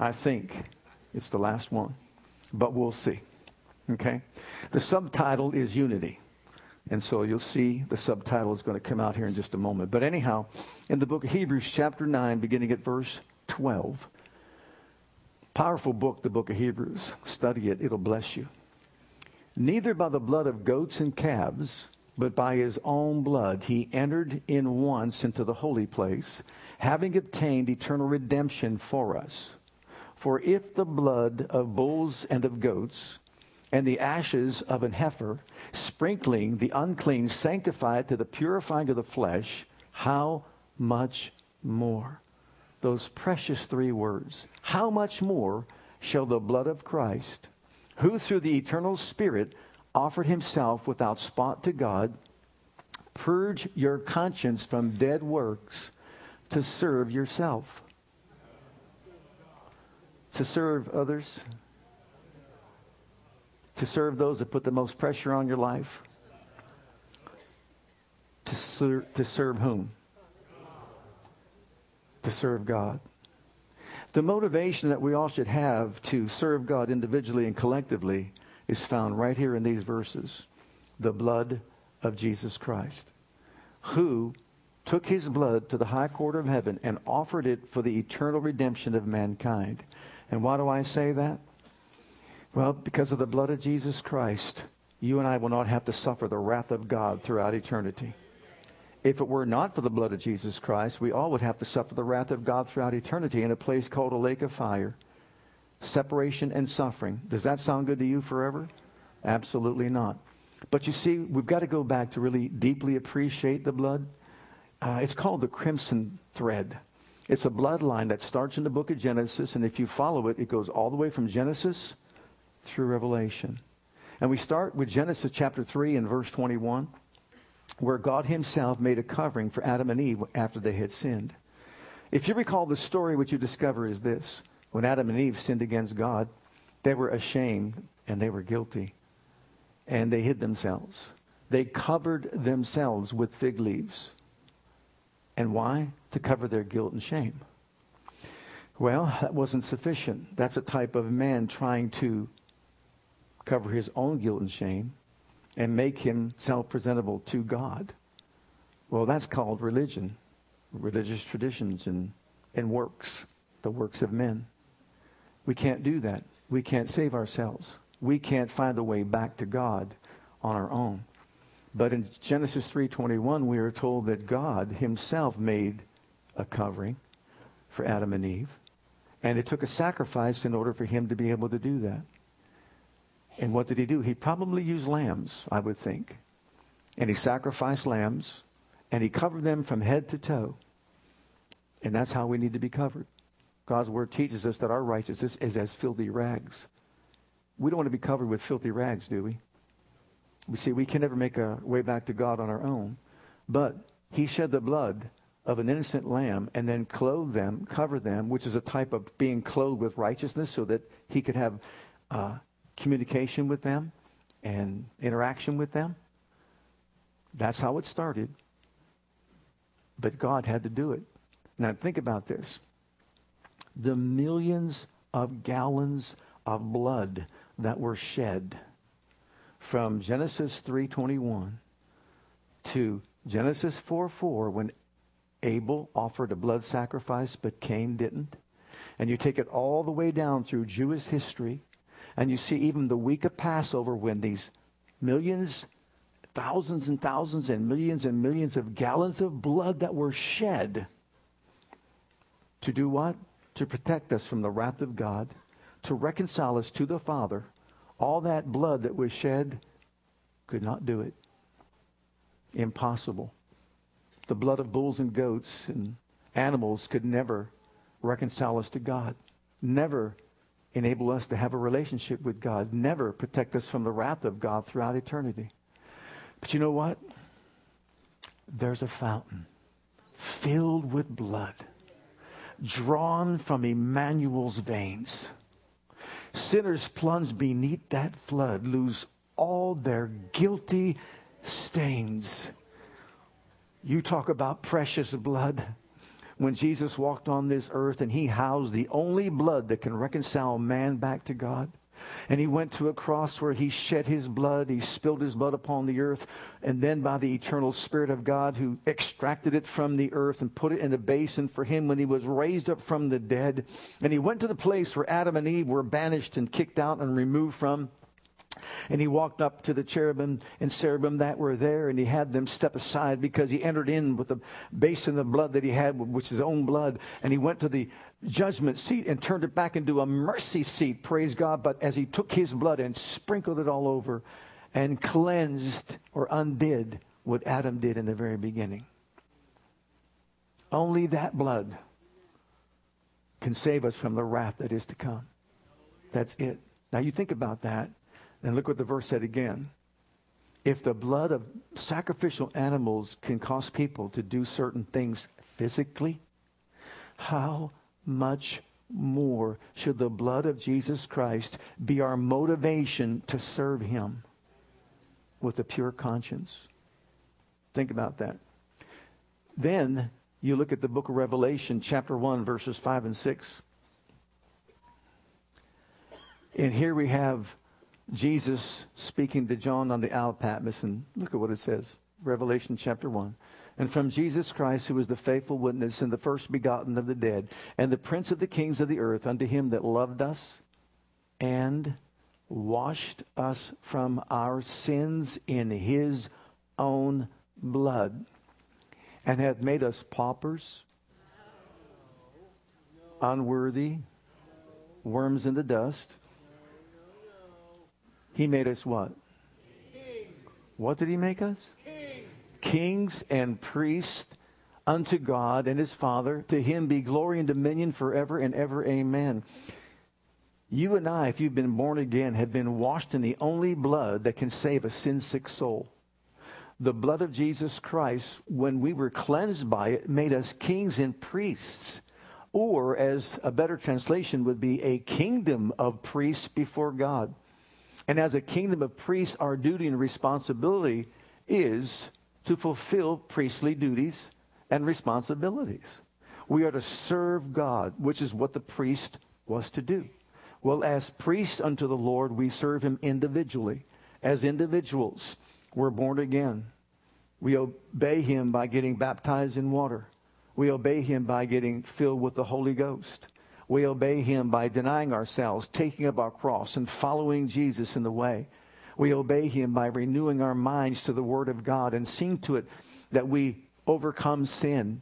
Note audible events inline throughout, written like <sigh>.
I think it's the last one, but we'll see. Okay? The subtitle is Unity. And so you'll see the subtitle is going to come out here in just a moment. But anyhow, in the book of Hebrews, chapter 9, beginning at verse 12, powerful book, the book of Hebrews. Study it, it'll bless you. Neither by the blood of goats and calves, but by his own blood he entered in once into the holy place, having obtained eternal redemption for us. For if the blood of bulls and of goats and the ashes of an heifer, sprinkling the unclean, sanctify it to the purifying of the flesh, how much more? Those precious three words. How much more shall the blood of Christ, who through the eternal Spirit offered himself without spot to God, purge your conscience from dead works to serve yourself? To serve others, to serve those that put the most pressure on your life, to, ser- to serve whom? To serve God. The motivation that we all should have to serve God individually and collectively is found right here in these verses the blood of Jesus Christ, who took his blood to the high court of heaven and offered it for the eternal redemption of mankind. And why do I say that? Well, because of the blood of Jesus Christ, you and I will not have to suffer the wrath of God throughout eternity. If it were not for the blood of Jesus Christ, we all would have to suffer the wrath of God throughout eternity in a place called a lake of fire. Separation and suffering. Does that sound good to you forever? Absolutely not. But you see, we've got to go back to really deeply appreciate the blood. Uh, it's called the crimson thread. It's a bloodline that starts in the book of Genesis, and if you follow it, it goes all the way from Genesis through Revelation. And we start with Genesis chapter 3 and verse 21, where God Himself made a covering for Adam and Eve after they had sinned. If you recall the story, what you discover is this when Adam and Eve sinned against God, they were ashamed and they were guilty, and they hid themselves. They covered themselves with fig leaves. And why? To cover their guilt and shame. Well, that wasn't sufficient. That's a type of man trying to cover his own guilt and shame and make himself presentable to God. Well, that's called religion, religious traditions and, and works, the works of men. We can't do that. We can't save ourselves. We can't find a way back to God on our own. But in Genesis 3:21 we are told that God himself made a covering for Adam and Eve. And it took a sacrifice in order for him to be able to do that. And what did he do? He probably used lambs, I would think. And he sacrificed lambs and he covered them from head to toe. And that's how we need to be covered. God's word teaches us that our righteousness is as filthy rags. We don't want to be covered with filthy rags, do we? We see we can never make a way back to God on our own. But he shed the blood of an innocent lamb and then clothed them, covered them, which is a type of being clothed with righteousness so that he could have uh, communication with them and interaction with them. That's how it started. But God had to do it. Now, think about this the millions of gallons of blood that were shed from Genesis 3:21 to Genesis 4:4 when Abel offered a blood sacrifice but Cain didn't. And you take it all the way down through Jewish history and you see even the week of Passover when these millions thousands and thousands and millions and millions of gallons of blood that were shed to do what? To protect us from the wrath of God, to reconcile us to the Father all that blood that was shed could not do it. Impossible. The blood of bulls and goats and animals could never reconcile us to God. Never enable us to have a relationship with God, never protect us from the wrath of God throughout eternity. But you know what? There's a fountain filled with blood, drawn from Emmanuel's veins. Sinners plunged beneath that flood lose all their guilty stains. You talk about precious blood when Jesus walked on this earth and he housed the only blood that can reconcile man back to God. And he went to a cross where he shed his blood, he spilled his blood upon the earth, and then by the eternal Spirit of God, who extracted it from the earth and put it in a basin for him when he was raised up from the dead. And he went to the place where Adam and Eve were banished and kicked out and removed from. And he walked up to the cherubim and cherubim that were there, and he had them step aside because he entered in with the basin of blood that he had, which is his own blood. And he went to the judgment seat and turned it back into a mercy seat, praise God. But as he took his blood and sprinkled it all over and cleansed or undid what Adam did in the very beginning. Only that blood can save us from the wrath that is to come. That's it. Now you think about that. And look what the verse said again. If the blood of sacrificial animals can cause people to do certain things physically, how much more should the blood of Jesus Christ be our motivation to serve Him with a pure conscience? Think about that. Then you look at the book of Revelation, chapter 1, verses 5 and 6. And here we have Jesus speaking to John on the Isle of Patmos, and look at what it says Revelation chapter 1. And from Jesus Christ, who is the faithful witness and the first begotten of the dead, and the prince of the kings of the earth, unto him that loved us and washed us from our sins in his own blood, and hath made us paupers, unworthy, worms in the dust he made us what? Kings. What did he make us? Kings. And priests unto God and his Father. To him be glory and dominion forever and ever. Amen. You and I, if you've been born again, have been washed in the only blood that can save a sin sick soul. The blood of Jesus Christ, when we were cleansed by it, made us kings and priests. Or, as a better translation would be, a kingdom of priests before God. And as a kingdom of priests, our duty and responsibility is to fulfill priestly duties and responsibilities. We are to serve God, which is what the priest was to do. Well, as priests unto the Lord, we serve him individually. As individuals, we're born again. We obey him by getting baptized in water. We obey him by getting filled with the Holy Ghost. We obey him by denying ourselves, taking up our cross, and following Jesus in the way. We obey him by renewing our minds to the word of God and seeing to it that we overcome sin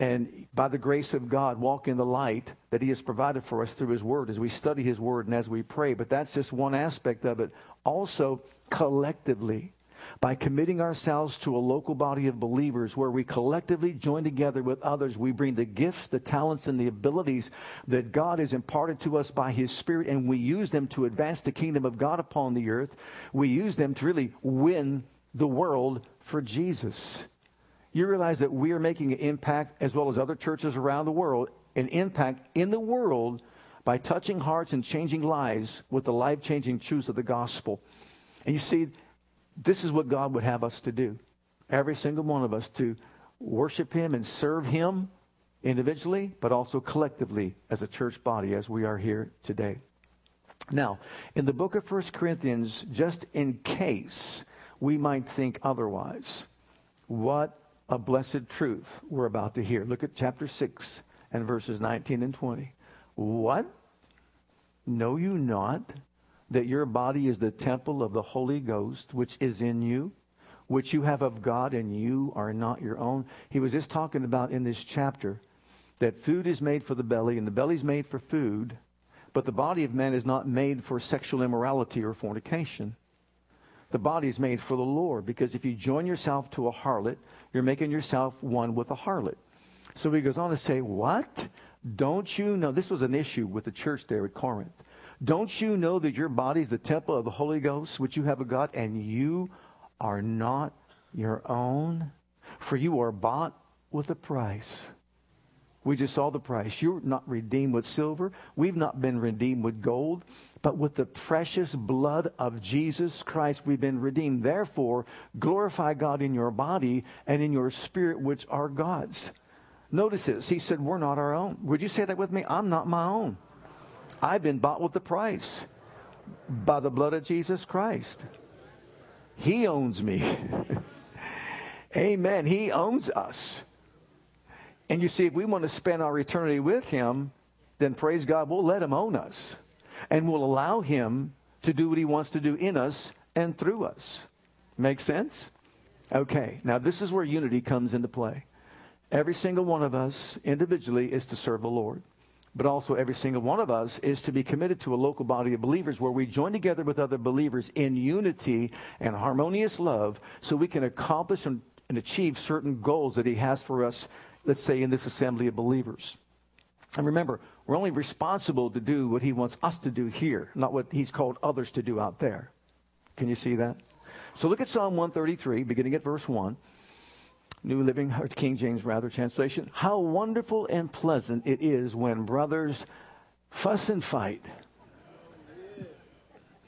and by the grace of God walk in the light that he has provided for us through his word as we study his word and as we pray. But that's just one aspect of it. Also, collectively, by committing ourselves to a local body of believers where we collectively join together with others. We bring the gifts, the talents, and the abilities that God has imparted to us by His Spirit, and we use them to advance the kingdom of God upon the earth. We use them to really win the world for Jesus. You realize that we are making an impact, as well as other churches around the world, an impact in the world by touching hearts and changing lives with the life changing truths of the gospel. And you see, this is what God would have us to do. Every single one of us to worship Him and serve Him individually, but also collectively as a church body as we are here today. Now, in the book of 1 Corinthians, just in case we might think otherwise, what a blessed truth we're about to hear. Look at chapter 6 and verses 19 and 20. What? Know you not that your body is the temple of the Holy Ghost, which is in you, which you have of God, and you are not your own. He was just talking about in this chapter that food is made for the belly, and the belly is made for food, but the body of man is not made for sexual immorality or fornication. The body is made for the Lord, because if you join yourself to a harlot, you're making yourself one with a harlot. So he goes on to say, What? Don't you know? This was an issue with the church there at Corinth. Don't you know that your body is the temple of the Holy Ghost, which you have of God, and you are not your own? For you are bought with a price. We just saw the price. You're not redeemed with silver. We've not been redeemed with gold, but with the precious blood of Jesus Christ, we've been redeemed. Therefore, glorify God in your body and in your spirit, which are God's. Notice this. He said, We're not our own. Would you say that with me? I'm not my own. I've been bought with the price by the blood of Jesus Christ. He owns me. <laughs> Amen. He owns us. And you see, if we want to spend our eternity with Him, then praise God, we'll let Him own us. And we'll allow Him to do what He wants to do in us and through us. Make sense? Okay, now this is where unity comes into play. Every single one of us individually is to serve the Lord but also every single one of us is to be committed to a local body of believers where we join together with other believers in unity and harmonious love so we can accomplish and, and achieve certain goals that He has for us, let's say, in this assembly of believers. And remember, we're only responsible to do what He wants us to do here, not what He's called others to do out there. Can you see that? So look at Psalm 133, beginning at verse 1. New Living, King James rather, translation. How wonderful and pleasant it is when brothers fuss and fight.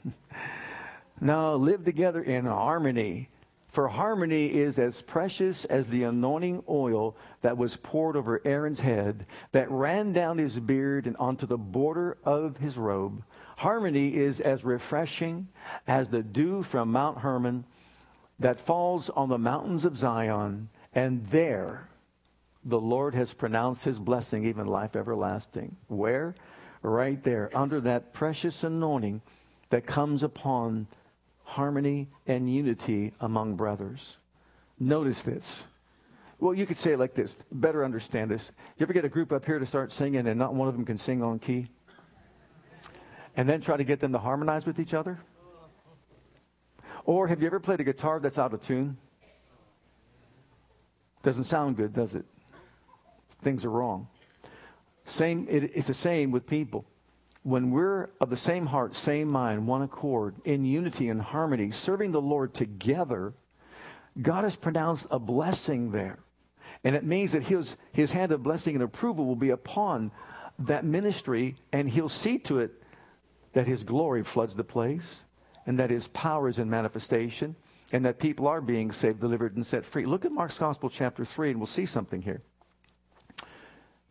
<laughs> now live together in harmony. For harmony is as precious as the anointing oil that was poured over Aaron's head, that ran down his beard and onto the border of his robe. Harmony is as refreshing as the dew from Mount Hermon that falls on the mountains of Zion. And there, the Lord has pronounced his blessing, even life everlasting. Where? Right there, under that precious anointing that comes upon harmony and unity among brothers. Notice this. Well, you could say it like this. Better understand this. You ever get a group up here to start singing and not one of them can sing on key? And then try to get them to harmonize with each other? Or have you ever played a guitar that's out of tune? Doesn't sound good, does it? Things are wrong. Same, it, it's the same with people. When we're of the same heart, same mind, one accord, in unity and harmony, serving the Lord together, God has pronounced a blessing there. And it means that his, his hand of blessing and approval will be upon that ministry, and he'll see to it that his glory floods the place and that his power is in manifestation and that people are being saved, delivered, and set free. Look at Mark's Gospel, chapter 3, and we'll see something here.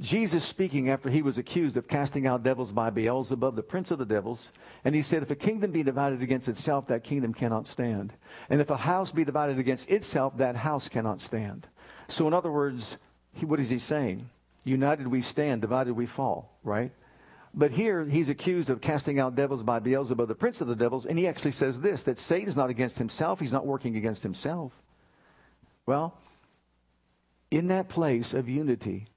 Jesus speaking after he was accused of casting out devils by Beelzebub, the prince of the devils, and he said, If a kingdom be divided against itself, that kingdom cannot stand. And if a house be divided against itself, that house cannot stand. So, in other words, he, what is he saying? United we stand, divided we fall, right? But here he's accused of casting out devils by Beelzebub, the prince of the devils, and he actually says this that Satan's not against himself, he's not working against himself. Well, in that place of unity,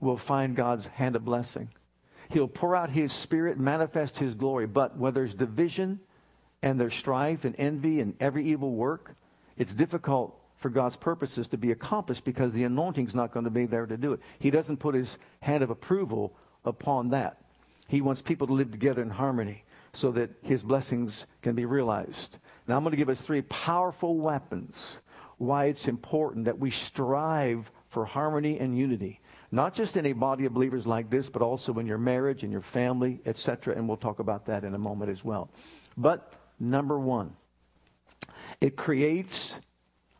we'll find God's hand of blessing. He'll pour out his spirit, manifest his glory. But where there's division and there's strife and envy and every evil work, it's difficult for God's purposes to be accomplished because the anointing's not going to be there to do it. He doesn't put his hand of approval upon that. He wants people to live together in harmony so that his blessings can be realized. Now, I'm going to give us three powerful weapons why it's important that we strive for harmony and unity. Not just in a body of believers like this, but also in your marriage and your family, etc. And we'll talk about that in a moment as well. But number one, it creates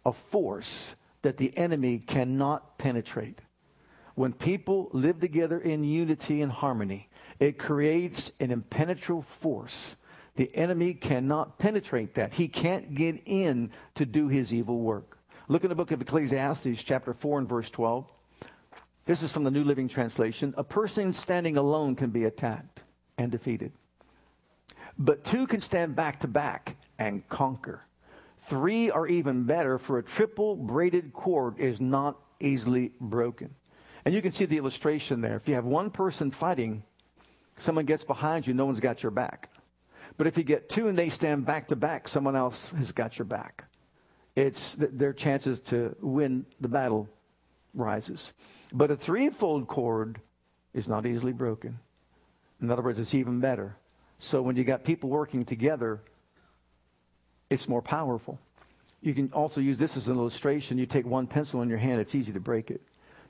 a force that the enemy cannot penetrate. When people live together in unity and harmony, it creates an impenetrable force. The enemy cannot penetrate that. He can't get in to do his evil work. Look in the book of Ecclesiastes, chapter 4 and verse 12. This is from the New Living Translation. A person standing alone can be attacked and defeated, but two can stand back to back and conquer. Three are even better, for a triple braided cord is not easily broken. And you can see the illustration there. If you have one person fighting, someone gets behind you, no one's got your back. But if you get two and they stand back to back, someone else has got your back. It's their chances to win the battle rises. But a threefold cord is not easily broken. In other words, it's even better. So when you got people working together, it's more powerful. You can also use this as an illustration. You take one pencil in your hand, it's easy to break it.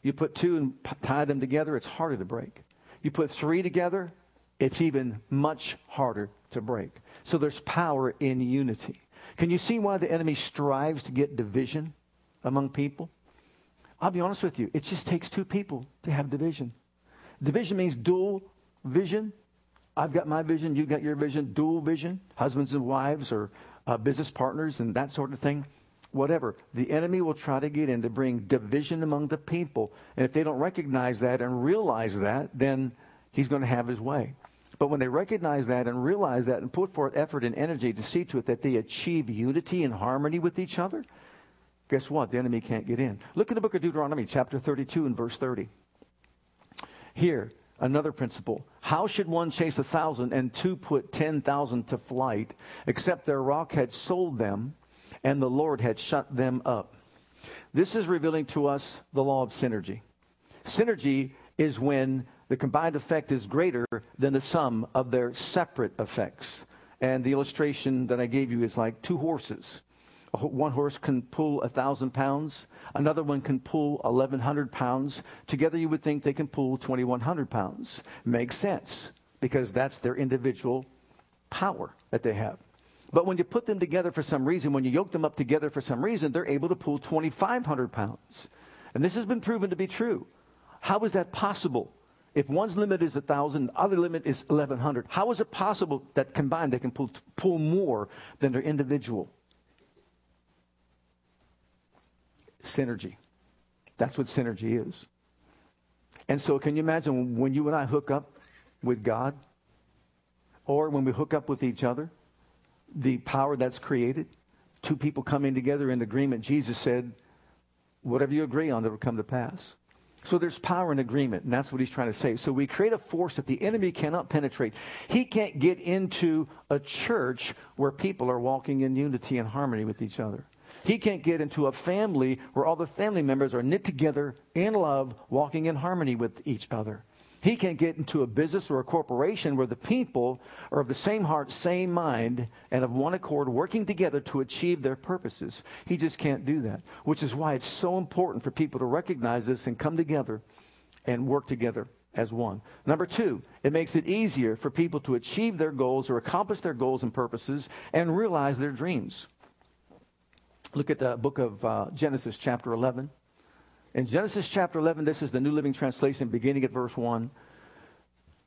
You put two and tie them together, it's harder to break. You put three together, it's even much harder to break. So there's power in unity. Can you see why the enemy strives to get division among people? I'll be honest with you, it just takes two people to have division. Division means dual vision. I've got my vision, you've got your vision, dual vision, husbands and wives or uh, business partners and that sort of thing. Whatever. The enemy will try to get in to bring division among the people. And if they don't recognize that and realize that, then he's going to have his way. But when they recognize that and realize that and put forth effort and energy to see to it that they achieve unity and harmony with each other, guess what? The enemy can't get in. Look at the book of Deuteronomy, chapter 32 and verse 30. Here, another principle. How should one chase a thousand and two put 10,000 to flight, except their rock had sold them and the Lord had shut them up? This is revealing to us the law of synergy. Synergy is when the combined effect is greater than the sum of their separate effects. And the illustration that I gave you is like two horses. One horse can pull a thousand pounds. Another one can pull 1,100 pounds. Together, you would think they can pull 2,100 pounds. Makes sense because that's their individual power that they have. But when you put them together for some reason, when you yoke them up together for some reason, they're able to pull 2,500 pounds. And this has been proven to be true. How is that possible? If one's limit is 1,000, other limit is 1,100, how is it possible that combined they can pull, pull more than their individual? Synergy. That's what synergy is. And so, can you imagine when you and I hook up with God, or when we hook up with each other, the power that's created? Two people coming together in agreement. Jesus said, Whatever you agree on, that will come to pass. So there's power in agreement, and that's what he's trying to say. So we create a force that the enemy cannot penetrate. He can't get into a church where people are walking in unity and harmony with each other. He can't get into a family where all the family members are knit together in love, walking in harmony with each other. He can't get into a business or a corporation where the people are of the same heart, same mind, and of one accord, working together to achieve their purposes. He just can't do that, which is why it's so important for people to recognize this and come together and work together as one. Number two, it makes it easier for people to achieve their goals or accomplish their goals and purposes and realize their dreams. Look at the book of uh, Genesis, chapter 11. In Genesis chapter 11, this is the New Living Translation, beginning at verse 1.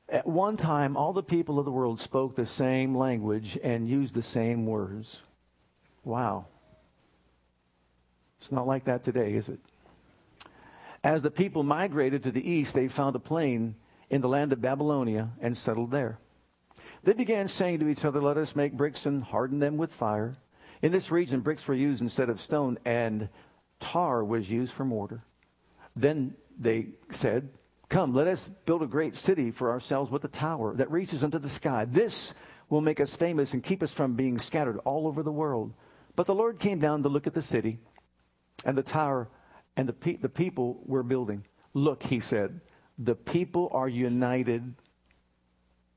At one time, all the people of the world spoke the same language and used the same words. Wow. It's not like that today, is it? As the people migrated to the east, they found a plain in the land of Babylonia and settled there. They began saying to each other, Let us make bricks and harden them with fire. In this region, bricks were used instead of stone, and tar was used for mortar. Then they said, Come, let us build a great city for ourselves with a tower that reaches into the sky. This will make us famous and keep us from being scattered all over the world. But the Lord came down to look at the city and the tower and the, pe- the people we're building. Look, he said, the people are united.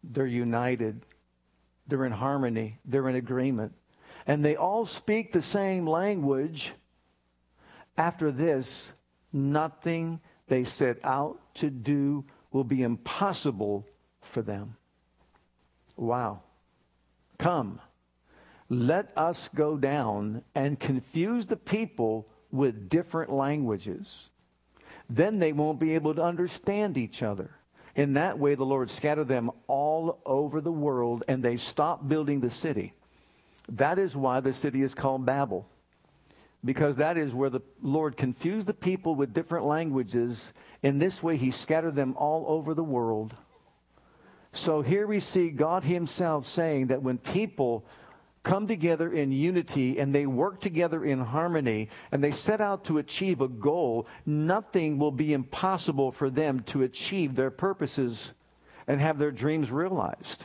They're united. They're in harmony. They're in agreement. And they all speak the same language. After this, nothing they set out to do will be impossible for them. Wow. Come, let us go down and confuse the people with different languages. Then they won't be able to understand each other. In that way, the Lord scattered them all over the world and they stopped building the city. That is why the city is called Babel because that is where the Lord confused the people with different languages. In this way, he scattered them all over the world. So here we see God Himself saying that when people come together in unity and they work together in harmony and they set out to achieve a goal, nothing will be impossible for them to achieve their purposes and have their dreams realized.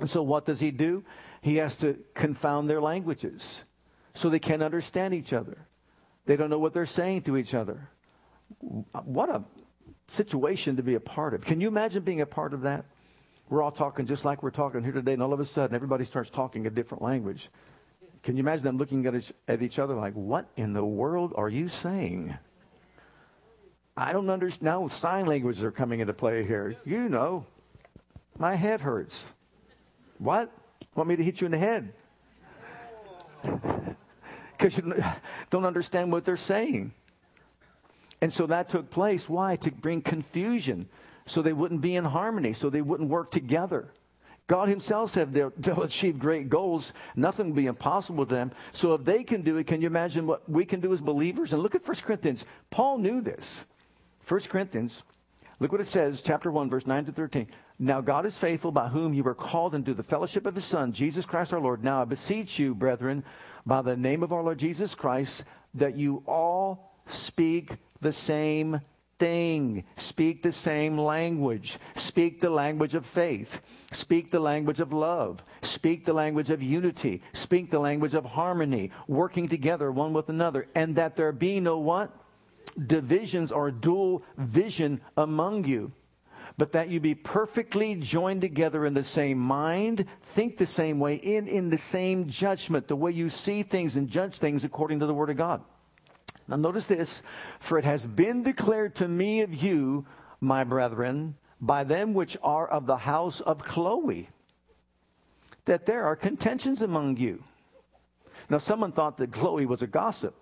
And so, what does He do? He has to confound their languages so they can't understand each other. They don't know what they're saying to each other. What a situation to be a part of. Can you imagine being a part of that? We're all talking just like we're talking here today, and all of a sudden everybody starts talking a different language. Can you imagine them looking at each, at each other like, what in the world are you saying? I don't understand. Now sign languages are coming into play here. You know, my head hurts. What? Want me to hit you in the head? Because you <sighs> don't understand what they're saying. And so that took place. Why? To bring confusion so they wouldn't be in harmony, so they wouldn't work together. God Himself said they'll, <laughs> achieve great goals. Nothing will be impossible to them. So if they can do it, can you imagine what we can do as believers? And look at 1 Corinthians. Paul knew this. 1 Corinthians, look what it says, chapter 1, verse 9 to 13. Now God is faithful, by whom you were called into the fellowship of His Son, Jesus Christ our Lord. Now I beseech you, brethren, by the name of our Lord Jesus Christ, that you all speak the same thing. Speak the same language. Speak the language of faith. Speak the language of love. Speak the language of unity. Speak the language of harmony, working together one with another. And that there be no what? Divisions or dual vision among you. But that you be perfectly joined together in the same mind, think the same way, in, in the same judgment, the way you see things and judge things according to the Word of God. Now, notice this for it has been declared to me of you, my brethren, by them which are of the house of Chloe, that there are contentions among you. Now, someone thought that Chloe was a gossip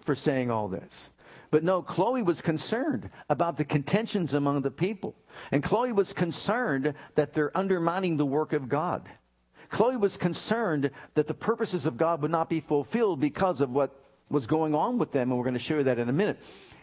for saying all this. But no, Chloe was concerned about the contentions among the people. And Chloe was concerned that they're undermining the work of God. Chloe was concerned that the purposes of God would not be fulfilled because of what was going on with them, and we're going to show you that in a minute.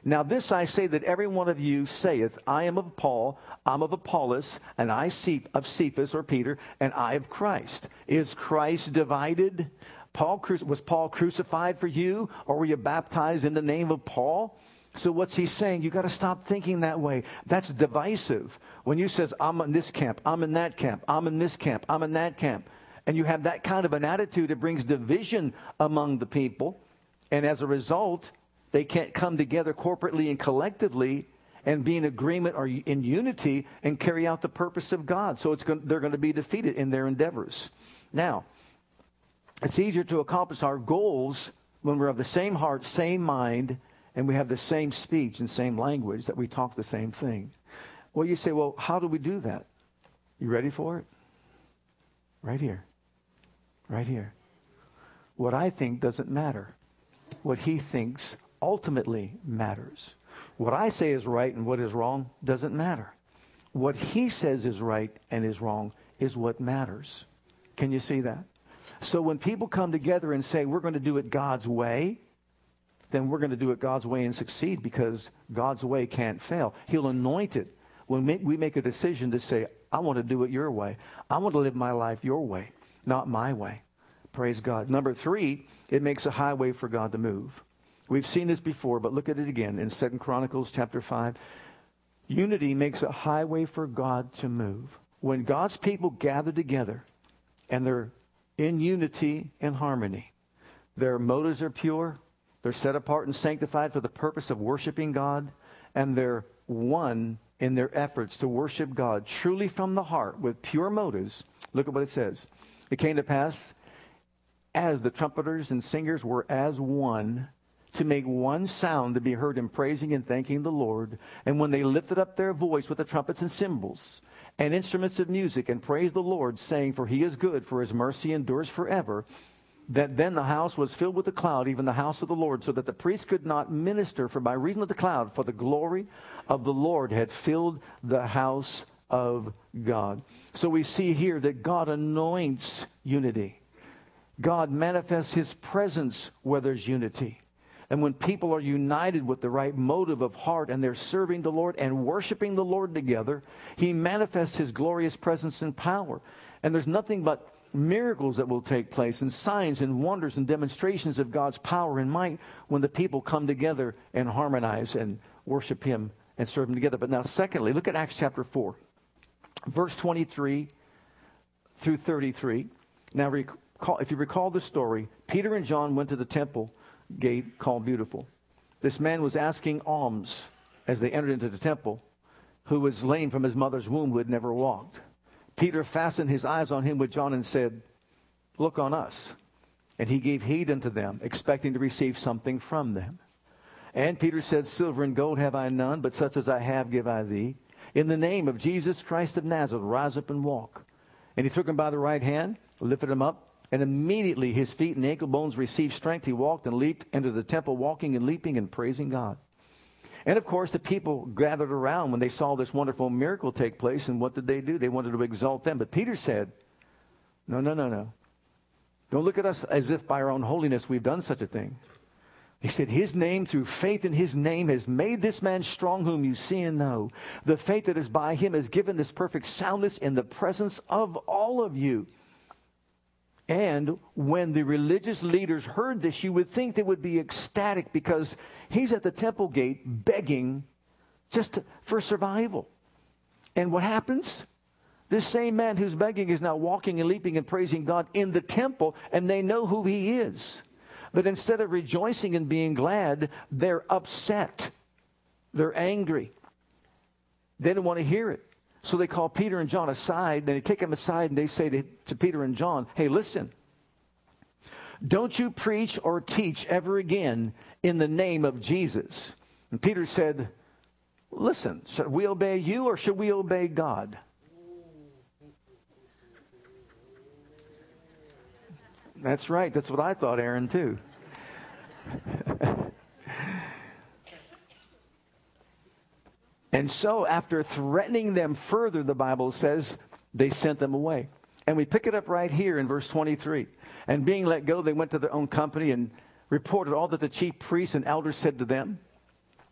Now, this I say that every one of you saith, I am of Paul, I'm of Apollos, and I of Cephas or Peter, and I of Christ. Is Christ divided? Paul was Paul crucified for you, or were you baptized in the name of Paul? So what's he saying? You got to stop thinking that way. That's divisive. When you says I'm in this camp, I'm in that camp, I'm in this camp, I'm in that camp, and you have that kind of an attitude, it brings division among the people. And as a result, they can't come together corporately and collectively and be in agreement or in unity and carry out the purpose of God. So it's going, they're going to be defeated in their endeavors. Now, it's easier to accomplish our goals when we're of the same heart, same mind, and we have the same speech and same language, that we talk the same thing. Well, you say, well, how do we do that? You ready for it? Right here. Right here. What I think doesn't matter what he thinks ultimately matters. What I say is right and what is wrong doesn't matter. What he says is right and is wrong is what matters. Can you see that? So when people come together and say, we're going to do it God's way, then we're going to do it God's way and succeed because God's way can't fail. He'll anoint it. When we make a decision to say, I want to do it your way, I want to live my life your way, not my way. Praise God. Number three, it makes a highway for God to move. We've seen this before, but look at it again in Second Chronicles chapter 5. Unity makes a highway for God to move. When God's people gather together and they're in unity and harmony, their motives are pure, they're set apart and sanctified for the purpose of worshiping God, and they're one in their efforts to worship God truly from the heart with pure motives. Look at what it says. It came to pass as the trumpeters and singers were as one to make one sound to be heard in praising and thanking the Lord. And when they lifted up their voice with the trumpets and cymbals and instruments of music and praised the Lord, saying, For he is good, for his mercy endures forever, that then the house was filled with a cloud, even the house of the Lord, so that the priest could not minister, for by reason of the cloud, for the glory of the Lord had filled the house of God. So we see here that God anoints unity. God manifests his presence where there's unity. And when people are united with the right motive of heart and they're serving the Lord and worshiping the Lord together, he manifests his glorious presence and power. And there's nothing but miracles that will take place and signs and wonders and demonstrations of God's power and might when the people come together and harmonize and worship him and serve him together. But now, secondly, look at Acts chapter 4, verse 23 through 33. Now, if you recall the story, Peter and John went to the temple gate called Beautiful. This man was asking alms as they entered into the temple, who was lame from his mother's womb, who had never walked. Peter fastened his eyes on him with John and said, Look on us. And he gave heed unto them, expecting to receive something from them. And Peter said, Silver and gold have I none, but such as I have give I thee. In the name of Jesus Christ of Nazareth, rise up and walk. And he took him by the right hand, lifted him up, and immediately his feet and ankle bones received strength. He walked and leaped into the temple, walking and leaping and praising God. And of course, the people gathered around when they saw this wonderful miracle take place. And what did they do? They wanted to exalt them. But Peter said, No, no, no, no. Don't look at us as if by our own holiness we've done such a thing. He said, His name, through faith in His name, has made this man strong whom you see and know. The faith that is by Him has given this perfect soundness in the presence of all of you. And when the religious leaders heard this, you would think they would be ecstatic because he's at the temple gate begging just to, for survival. And what happens? This same man who's begging is now walking and leaping and praising God in the temple, and they know who he is. But instead of rejoicing and being glad, they're upset. They're angry. They don't want to hear it. So they call Peter and John aside, and they take them aside and they say to, to Peter and John, Hey, listen, don't you preach or teach ever again in the name of Jesus. And Peter said, Listen, should we obey you or should we obey God? That's right. That's what I thought, Aaron, too. And so, after threatening them further, the Bible says they sent them away. And we pick it up right here in verse 23. And being let go, they went to their own company and reported all that the chief priests and elders said to them.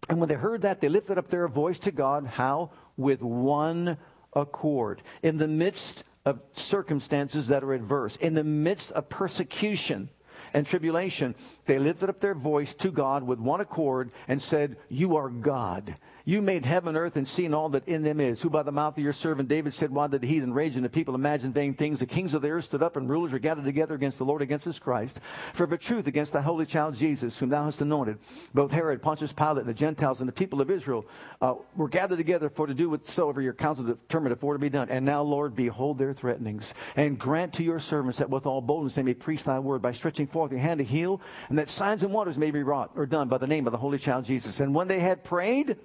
And when they heard that, they lifted up their voice to God. How? With one accord. In the midst of circumstances that are adverse, in the midst of persecution and tribulation, they lifted up their voice to God with one accord and said, You are God. You made heaven, earth, and sea, and all that in them is. Who by the mouth of your servant David said, Why did the heathen rage and the people imagine vain things? The kings of the earth stood up, and rulers were gathered together against the Lord, against his Christ. For of a truth, against thy holy child Jesus, whom thou hast anointed, both Herod, Pontius Pilate, and the Gentiles, and the people of Israel uh, were gathered together for to do whatsoever your counsel determined for to be done. And now, Lord, behold their threatenings, and grant to your servants that with all boldness they may preach thy word by stretching forth your hand to heal, and that signs and wonders may be wrought or done by the name of the holy child Jesus. And when they had prayed,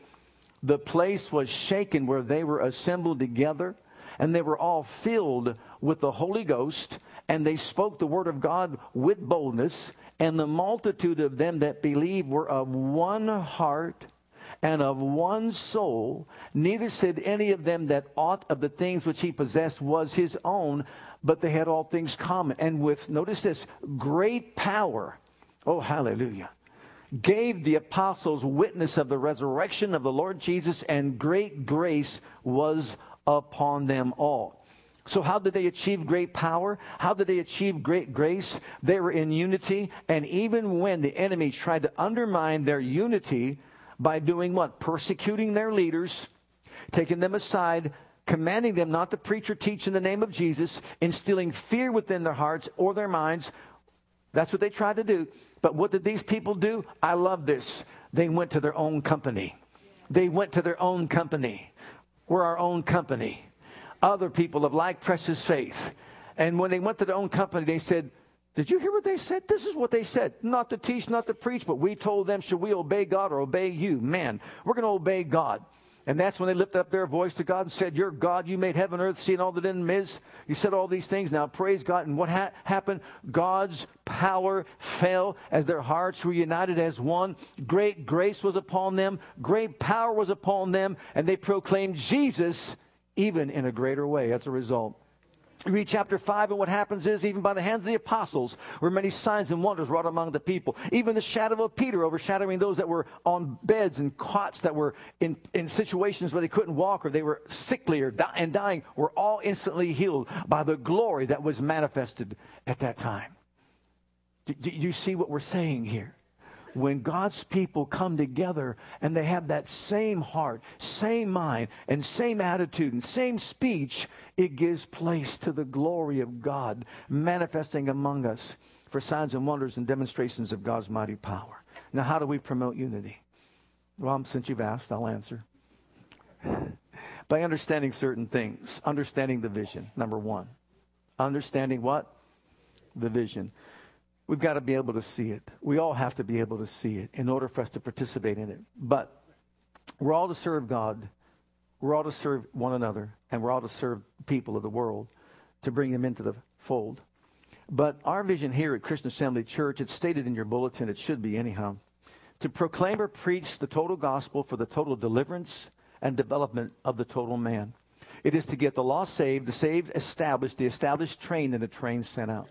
the place was shaken where they were assembled together, and they were all filled with the Holy Ghost, and they spoke the word of God with boldness. And the multitude of them that believed were of one heart and of one soul. Neither said any of them that aught of the things which he possessed was his own, but they had all things common. And with, notice this, great power. Oh, hallelujah gave the apostles witness of the resurrection of the Lord Jesus, and great grace was upon them all. So, how did they achieve great power? How did they achieve great grace? They were in unity, and even when the enemy tried to undermine their unity by doing what? Persecuting their leaders, taking them aside, commanding them not to preach or teach in the name of Jesus, instilling fear within their hearts or their minds. That's what they tried to do. But what did these people do? I love this. They went to their own company. They went to their own company. We're our own company. Other people of like precious faith. And when they went to their own company, they said, Did you hear what they said? This is what they said. Not to teach, not to preach, but we told them, Should we obey God or obey you? Man, we're going to obey God. And that's when they lifted up their voice to God and said, You're God. You made heaven, and earth, sea, and all that in them is. You said all these things. Now praise God. And what ha- happened? God's power fell as their hearts were united as one. Great grace was upon them. Great power was upon them. And they proclaimed Jesus even in a greater way as a result. Read chapter 5, and what happens is, even by the hands of the apostles, were many signs and wonders wrought among the people. Even the shadow of Peter overshadowing those that were on beds and cots that were in, in situations where they couldn't walk or they were sickly or and dying were all instantly healed by the glory that was manifested at that time. Do, do you see what we're saying here? When God's people come together and they have that same heart, same mind, and same attitude and same speech, it gives place to the glory of God manifesting among us for signs and wonders and demonstrations of God's mighty power. Now, how do we promote unity? Well, since you've asked, I'll answer. <laughs> By understanding certain things, understanding the vision, number one. Understanding what? The vision. We've got to be able to see it. We all have to be able to see it in order for us to participate in it. But we're all to serve God. We're all to serve one another. And we're all to serve people of the world to bring them into the fold. But our vision here at Christian Assembly Church, it's stated in your bulletin, it should be anyhow, to proclaim or preach the total gospel for the total deliverance and development of the total man. It is to get the lost saved, the saved established, the established trained, and the trained sent out.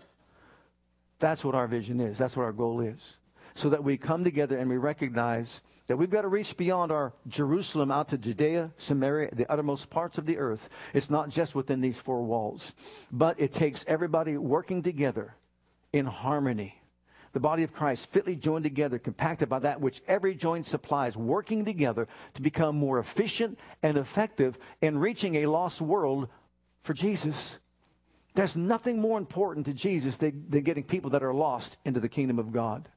That's what our vision is. That's what our goal is. So that we come together and we recognize that we've got to reach beyond our Jerusalem out to Judea, Samaria, the uttermost parts of the earth. It's not just within these four walls, but it takes everybody working together in harmony the body of Christ, fitly joined together, compacted by that which every joint supplies, working together to become more efficient and effective in reaching a lost world for Jesus. There's nothing more important to Jesus than, than getting people that are lost into the kingdom of God.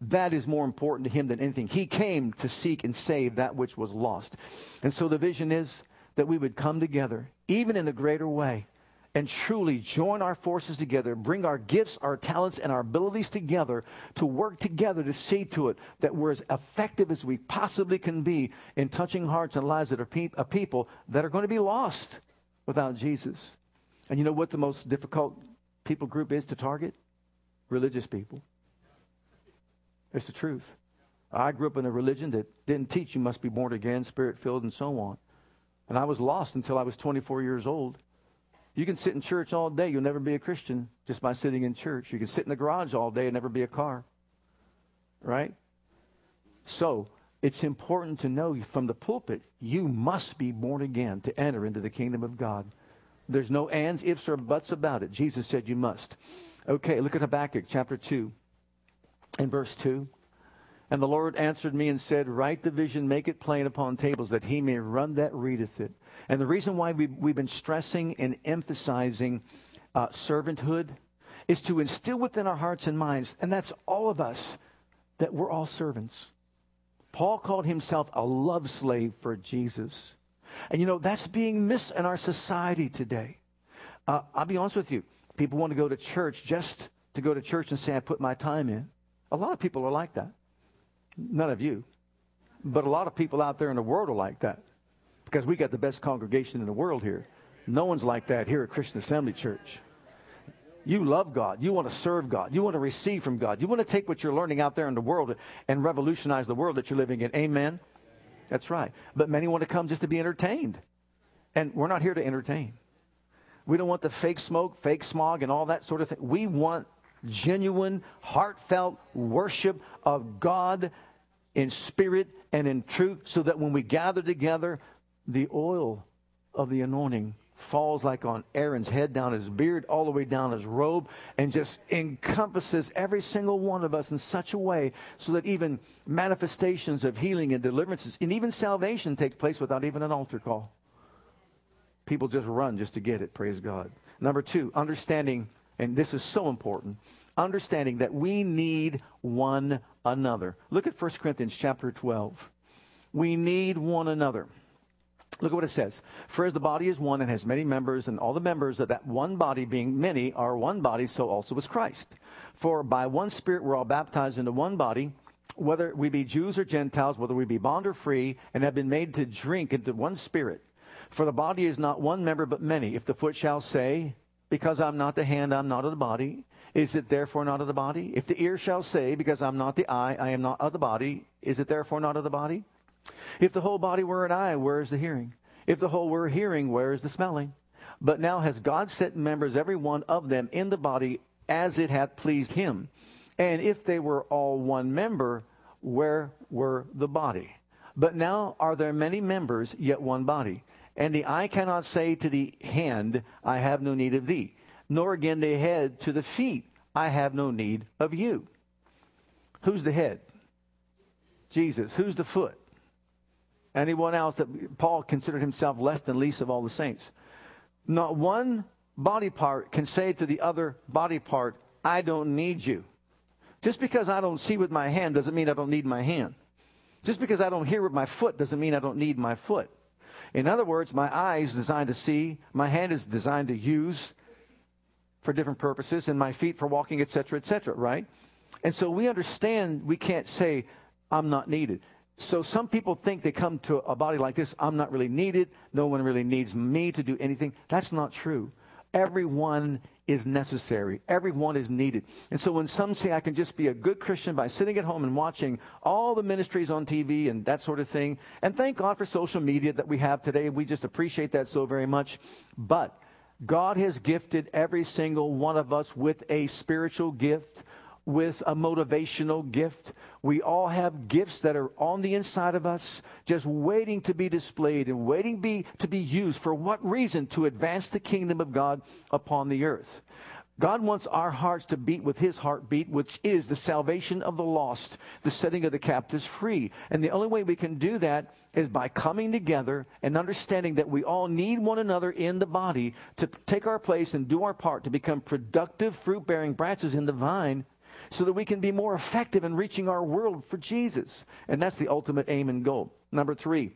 That is more important to him than anything. He came to seek and save that which was lost. And so the vision is that we would come together, even in a greater way, and truly join our forces together, bring our gifts, our talents, and our abilities together to work together to see to it that we're as effective as we possibly can be in touching hearts and lives that are pe- of people that are going to be lost without Jesus. And you know what the most difficult people group is to target? Religious people. It's the truth. I grew up in a religion that didn't teach you must be born again, spirit filled, and so on. And I was lost until I was 24 years old. You can sit in church all day, you'll never be a Christian just by sitting in church. You can sit in the garage all day and never be a car. Right? So, it's important to know from the pulpit, you must be born again to enter into the kingdom of God. There's no ands, ifs, or buts about it. Jesus said you must. Okay, look at Habakkuk chapter 2 and verse 2. And the Lord answered me and said, Write the vision, make it plain upon tables, that he may run that readeth it. And the reason why we, we've been stressing and emphasizing uh, servanthood is to instill within our hearts and minds, and that's all of us, that we're all servants. Paul called himself a love slave for Jesus. And you know, that's being missed in our society today. Uh, I'll be honest with you. People want to go to church just to go to church and say, I put my time in. A lot of people are like that. None of you. But a lot of people out there in the world are like that because we got the best congregation in the world here. No one's like that here at Christian Assembly Church. You love God. You want to serve God. You want to receive from God. You want to take what you're learning out there in the world and revolutionize the world that you're living in. Amen? That's right. But many want to come just to be entertained. And we're not here to entertain. We don't want the fake smoke, fake smog, and all that sort of thing. We want genuine, heartfelt worship of God in spirit and in truth, so that when we gather together, the oil of the anointing falls like on Aaron's head, down his beard, all the way down his robe, and just encompasses every single one of us in such a way so that even manifestations of healing and deliverances and even salvation takes place without even an altar call. People just run just to get it, praise God. Number two, understanding and this is so important, understanding that we need one another. Look at 1 Corinthians chapter 12. We need one another. Look at what it says. For as the body is one and has many members, and all the members of that one body being many are one body, so also is Christ. For by one Spirit we're all baptized into one body, whether we be Jews or Gentiles, whether we be bond or free, and have been made to drink into one Spirit. For the body is not one member, but many. If the foot shall say, because I'm not the hand, I'm not of the body. Is it therefore not of the body? If the ear shall say, Because I'm not the eye, I am not of the body, is it therefore not of the body? If the whole body were an eye, where is the hearing? If the whole were hearing, where is the smelling? But now has God set members, every one of them, in the body as it hath pleased him. And if they were all one member, where were the body? But now are there many members, yet one body. And the eye cannot say to the hand, I have no need of thee, nor again the head to the feet, I have no need of you. Who's the head? Jesus. Who's the foot? Anyone else that Paul considered himself less than least of all the saints. Not one body part can say to the other body part, I don't need you. Just because I don't see with my hand doesn't mean I don't need my hand. Just because I don't hear with my foot doesn't mean I don't need my foot. In other words, my eye is designed to see, my hand is designed to use for different purposes, and my feet for walking, etc., etc., right? And so we understand we can't say, I'm not needed. So some people think they come to a body like this, I'm not really needed. No one really needs me to do anything. That's not true. Everyone is necessary. Everyone is needed. And so when some say I can just be a good Christian by sitting at home and watching all the ministries on TV and that sort of thing, and thank God for social media that we have today, we just appreciate that so very much. But God has gifted every single one of us with a spiritual gift, with a motivational gift. We all have gifts that are on the inside of us, just waiting to be displayed and waiting be, to be used. For what reason? To advance the kingdom of God upon the earth. God wants our hearts to beat with his heartbeat, which is the salvation of the lost, the setting of the captives free. And the only way we can do that is by coming together and understanding that we all need one another in the body to take our place and do our part to become productive, fruit bearing branches in the vine so that we can be more effective in reaching our world for Jesus. And that's the ultimate aim and goal. Number three,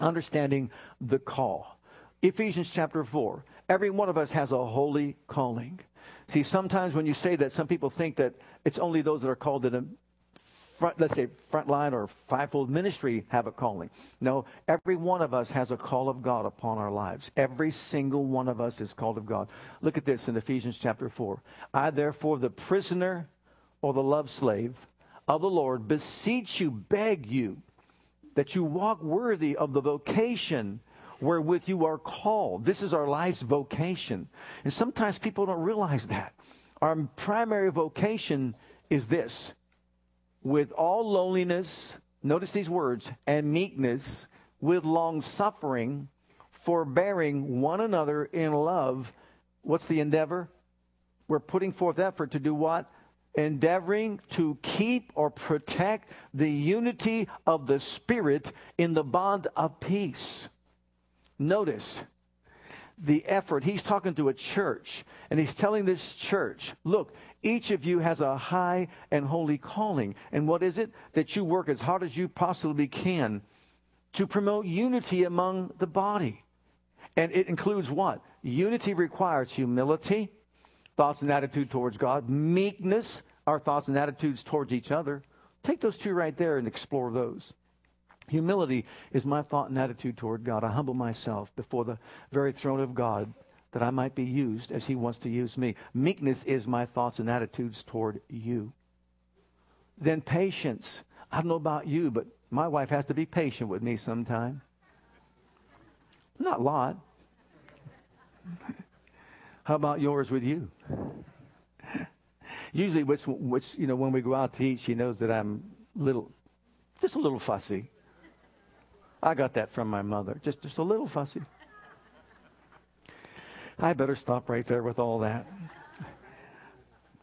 understanding the call. Ephesians chapter 4. Every one of us has a holy calling. See, sometimes when you say that, some people think that it's only those that are called in a um, front, let's say frontline or fivefold ministry have a calling. No, every one of us has a call of God upon our lives. Every single one of us is called of God. Look at this in Ephesians chapter 4. I, therefore, the prisoner or the love slave of the Lord, beseech you, beg you, that you walk worthy of the vocation wherewith you are called. This is our life's vocation. And sometimes people don't realize that. Our primary vocation is this with all lowliness, notice these words, and meekness, with long suffering, forbearing one another in love. What's the endeavor? We're putting forth effort to do what? Endeavoring to keep or protect the unity of the Spirit in the bond of peace. Notice the effort. He's talking to a church, and he's telling this church, look, each of you has a high and holy calling. And what is it? That you work as hard as you possibly can to promote unity among the body. And it includes what? Unity requires humility, thoughts and attitude towards God, meekness, our thoughts and attitudes towards each other. Take those two right there and explore those. Humility is my thought and attitude toward God. I humble myself before the very throne of God that I might be used as He wants to use me. Meekness is my thoughts and attitudes toward you. Then patience. I don't know about you, but my wife has to be patient with me sometime. Not a lot. How about yours with you? Usually, which, which, you know, when we go out to eat, she knows that I'm little, just a little fussy. I got that from my mother, just, just a little fussy. I better stop right there with all that.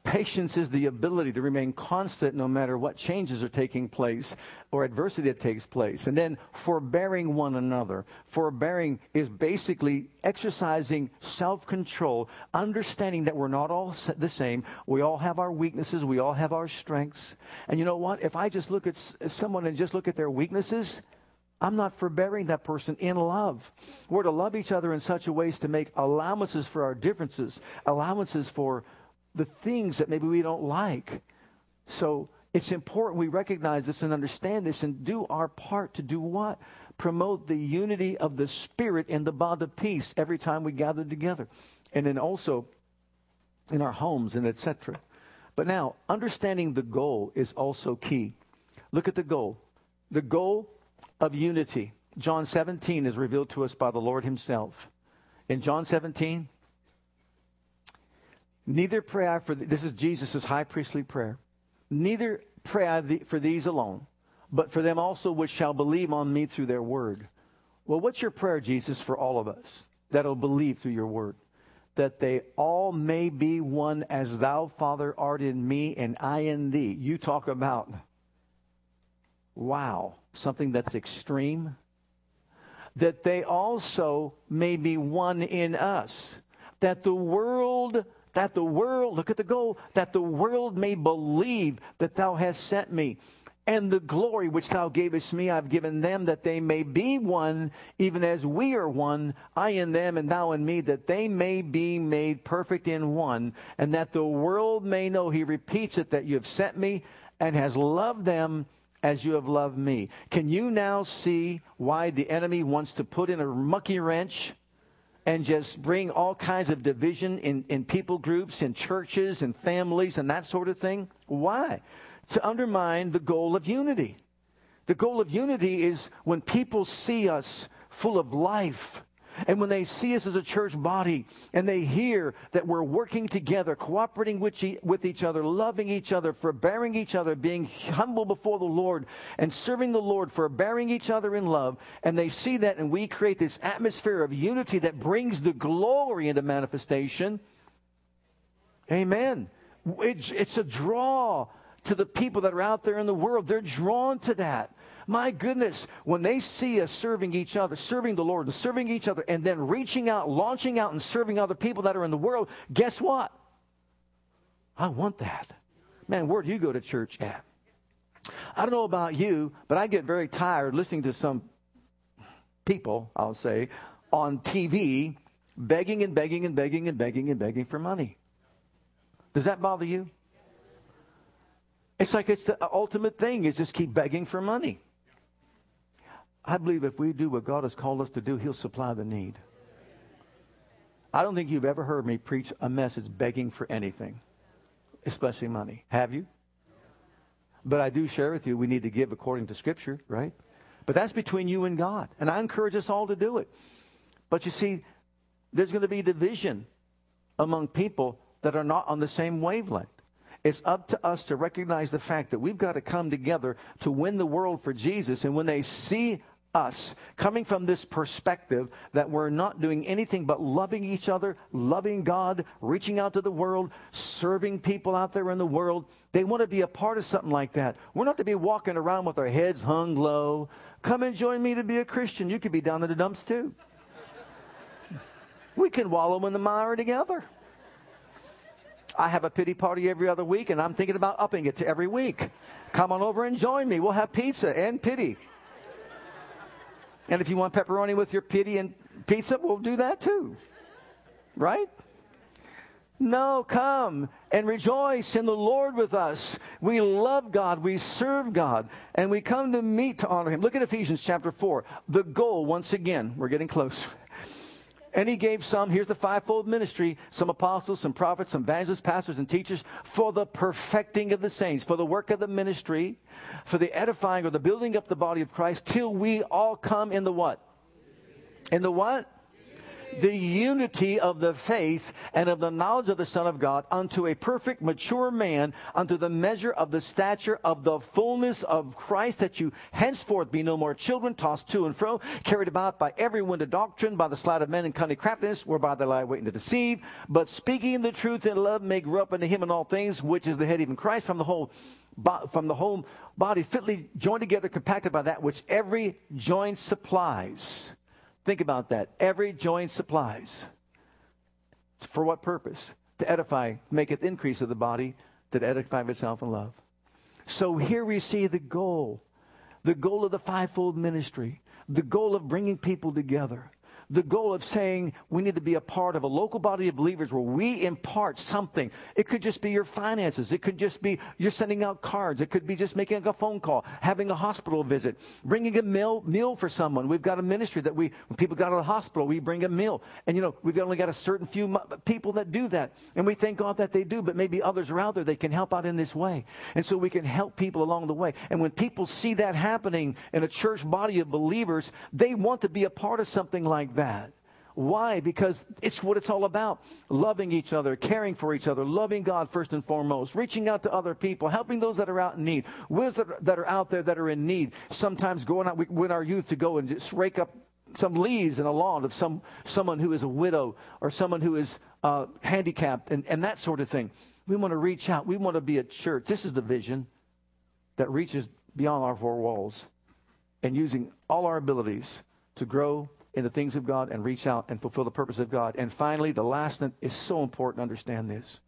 Patience is the ability to remain constant no matter what changes are taking place or adversity that takes place. And then forbearing one another. Forbearing is basically exercising self control, understanding that we're not all the same. We all have our weaknesses, we all have our strengths. And you know what? If I just look at someone and just look at their weaknesses, I'm not forbearing that person in love. We're to love each other in such a way as to make allowances for our differences, allowances for the things that maybe we don't like. So it's important we recognize this and understand this and do our part to do what? Promote the unity of the Spirit in the bond of peace every time we gather together. And then also in our homes and etc. But now, understanding the goal is also key. Look at the goal. The goal of unity. John 17 is revealed to us by the Lord Himself. In John 17, Neither pray I for, this is Jesus' high priestly prayer. Neither pray I for these alone, but for them also which shall believe on me through their word. Well, what's your prayer, Jesus, for all of us that'll believe through your word? That they all may be one as thou, Father, art in me and I in thee. You talk about, wow, something that's extreme. That they also may be one in us. That the world that the world, look at the goal, that the world may believe that thou hast sent me. and the glory which thou gavest me I've given them that they may be one even as we are one I in them and thou in me that they may be made perfect in one. And that the world may know he repeats it that you have sent me and has loved them as you have loved me. Can you now see why the enemy wants to put in a mucky wrench and just bring all kinds of division in, in people groups, in churches, and families, and that sort of thing. Why? To undermine the goal of unity. The goal of unity is when people see us full of life and when they see us as a church body and they hear that we're working together, cooperating with, with each other, loving each other, forbearing each other, being humble before the Lord, and serving the Lord, forbearing each other in love, and they see that and we create this atmosphere of unity that brings the glory into manifestation. Amen. It's, it's a draw to the people that are out there in the world. They're drawn to that. My goodness, when they see us serving each other, serving the Lord, and serving each other, and then reaching out, launching out, and serving other people that are in the world, guess what? I want that. Man, where do you go to church at? I don't know about you, but I get very tired listening to some people, I'll say, on TV begging and begging and begging and begging and begging for money. Does that bother you? It's like it's the ultimate thing is just keep begging for money. I believe if we do what God has called us to do, He'll supply the need. I don't think you've ever heard me preach a message begging for anything, especially money. Have you? But I do share with you we need to give according to Scripture, right? But that's between you and God. And I encourage us all to do it. But you see, there's going to be division among people that are not on the same wavelength. It's up to us to recognize the fact that we've got to come together to win the world for Jesus. And when they see us coming from this perspective that we're not doing anything but loving each other, loving God, reaching out to the world, serving people out there in the world. They want to be a part of something like that. We're not to be walking around with our heads hung low. Come and join me to be a Christian. You could be down in the dumps too. We can wallow in the mire together. I have a pity party every other week, and I'm thinking about upping it to every week. Come on over and join me. We'll have pizza and pity. And if you want pepperoni with your pity and pizza, we'll do that too. Right? No, come and rejoice in the Lord with us. We love God, we serve God, and we come to meet to honor Him. Look at Ephesians chapter 4. The goal, once again, we're getting close. And he gave some, here's the fivefold ministry, some apostles, some prophets, some evangelists, pastors, and teachers for the perfecting of the saints, for the work of the ministry, for the edifying or the building up the body of Christ, till we all come in the what? In the what? The unity of the faith and of the knowledge of the Son of God unto a perfect, mature man, unto the measure of the stature of the fullness of Christ, that you henceforth be no more children, tossed to and fro, carried about by every wind of doctrine, by the sleight of men and cunning craftiness, whereby they lie waiting to deceive, but speaking the truth in love may grow up into him in all things, which is the head, even Christ, from the whole from the whole body fitly joined together, compacted by that which every joint supplies Think about that. Every joint supplies. For what purpose? To edify, make it increase of the body, to edify itself in love. So here we see the goal, the goal of the fivefold ministry, the goal of bringing people together the goal of saying we need to be a part of a local body of believers where we impart something. It could just be your finances. It could just be you're sending out cards. It could be just making a phone call, having a hospital visit, bringing a meal, meal for someone. We've got a ministry that we, when people got out of the hospital, we bring a meal. And, you know, we've only got a certain few people that do that. And we thank God that they do, but maybe others are out there they can help out in this way. And so we can help people along the way. And when people see that happening in a church body of believers, they want to be a part of something like that. Why? Because it's what it's all about. Loving each other, caring for each other, loving God first and foremost, reaching out to other people, helping those that are out in need, those that are out there that are in need. Sometimes going out with our youth to go and just rake up some leaves in a lawn of some, someone who is a widow or someone who is uh, handicapped and, and that sort of thing. We want to reach out. We want to be a church. This is the vision that reaches beyond our four walls and using all our abilities to grow in the things of God and reach out and fulfill the purpose of God. And finally, the last thing is so important to understand this.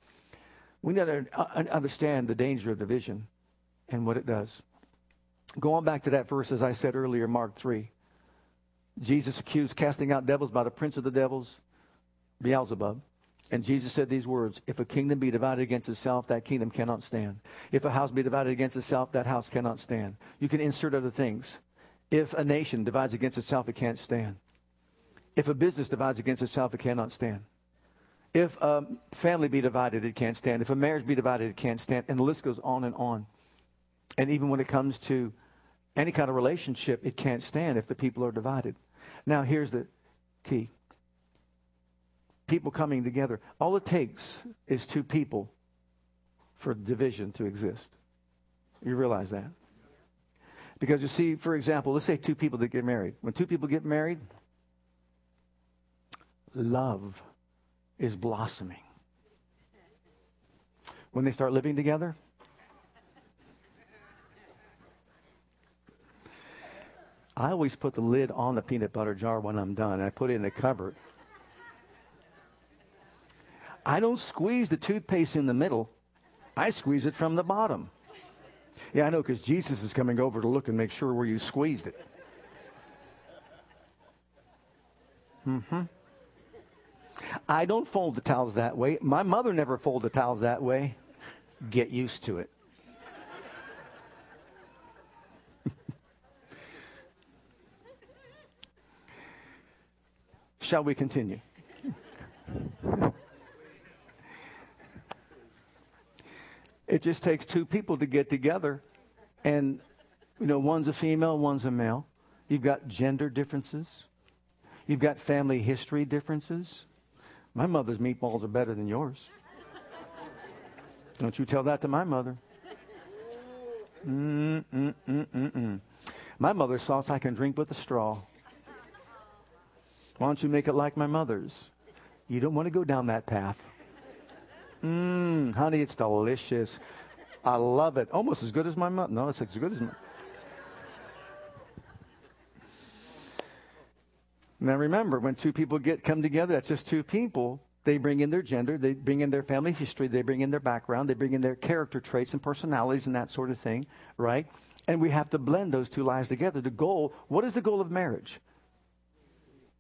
We need to uh, understand the danger of division and what it does. Going back to that verse, as I said earlier, Mark 3. Jesus accused casting out devils by the prince of the devils, Beelzebub. And Jesus said these words If a kingdom be divided against itself, that kingdom cannot stand. If a house be divided against itself, that house cannot stand. You can insert other things. If a nation divides against itself, it can't stand. If a business divides against itself, it cannot stand. If a family be divided, it can't stand. If a marriage be divided, it can't stand. And the list goes on and on. And even when it comes to any kind of relationship, it can't stand if the people are divided. Now, here's the key people coming together. All it takes is two people for division to exist. You realize that? Because you see, for example, let's say two people that get married. When two people get married, love is blossoming. When they start living together, I always put the lid on the peanut butter jar when I'm done. I put it in the cupboard. I don't squeeze the toothpaste in the middle. I squeeze it from the bottom. Yeah, I know, because Jesus is coming over to look and make sure where you squeezed it. Mm-hmm. I don't fold the towels that way. My mother never folded the towels that way. Get used to it. Shall we continue? it just takes two people to get together and you know one's a female one's a male you've got gender differences you've got family history differences my mother's meatballs are better than yours don't you tell that to my mother Mm-mm-mm-mm-mm. my mother's sauce i can drink with a straw why don't you make it like my mother's? You don't want to go down that path. Mmm, honey, it's delicious. I love it. Almost as good as my mother. No, it's as good as my. Now remember, when two people get come together, that's just two people. They bring in their gender, they bring in their family history, they bring in their background, they bring in their character traits and personalities and that sort of thing, right? And we have to blend those two lives together. The goal, what is the goal of marriage?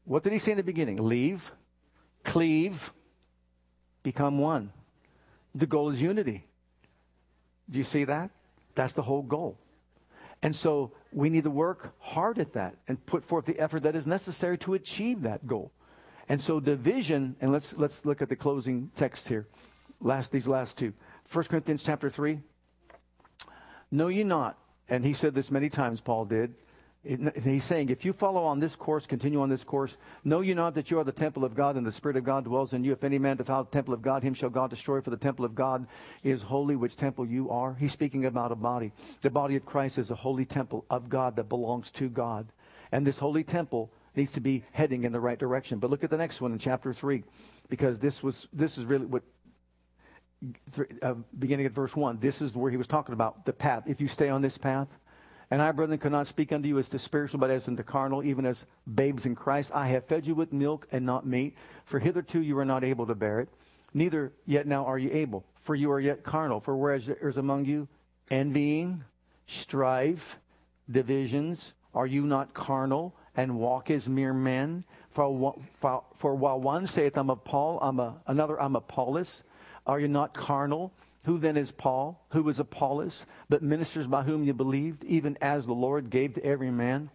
What did he say in the beginning? Leave, cleave, become one. The goal is unity. Do you see that? That's the whole goal. And so we need to work hard at that and put forth the effort that is necessary to achieve that goal. And so division, and let's let's look at the closing text here. Last these last two. 1 Corinthians chapter 3. Know ye not, and he said this many times, Paul did, He's saying, if you follow on this course, continue on this course, know you not that you are the temple of God and the Spirit of God dwells in you. If any man defiles the temple of God, him shall God destroy, for the temple of God is holy, which temple you are. He's speaking about a body. The body of Christ is a holy temple of God that belongs to God. And this holy temple needs to be heading in the right direction. But look at the next one in chapter 3, because this was this is really what uh, beginning at verse 1. This is where he was talking about the path. If you stay on this path, and I, brethren, could not speak unto you as to spiritual, but as unto carnal, even as babes in Christ. I have fed you with milk and not meat, for hitherto you were not able to bear it, neither yet now are you able, for you are yet carnal. For whereas there is among you envying, strife, divisions, are you not carnal and walk as mere men? For, for, for while one saith, I'm of Paul, I'm a, another, I'm Apollos, are you not carnal? Who then is Paul? Who is Apollos? But ministers by whom you believed, even as the Lord gave to every man.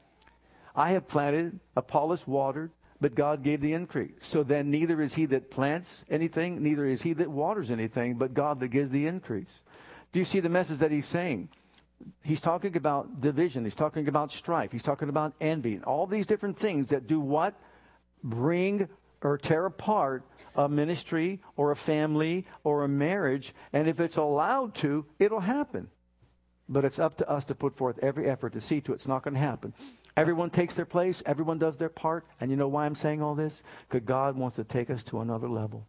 I have planted, Apollos watered, but God gave the increase. So then neither is he that plants anything, neither is he that waters anything, but God that gives the increase. Do you see the message that he's saying? He's talking about division. He's talking about strife. He's talking about envy. All these different things that do what? Bring or tear apart a ministry or a family or a marriage. And if it's allowed to, it'll happen. But it's up to us to put forth every effort to see to it. It's not going to happen. Everyone takes their place, everyone does their part. And you know why I'm saying all this? Because God wants to take us to another level.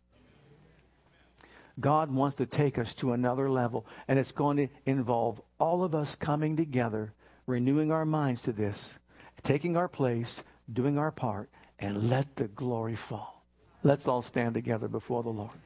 God wants to take us to another level. And it's going to involve all of us coming together, renewing our minds to this, taking our place, doing our part, and let the glory fall. Let's all stand together before the Lord.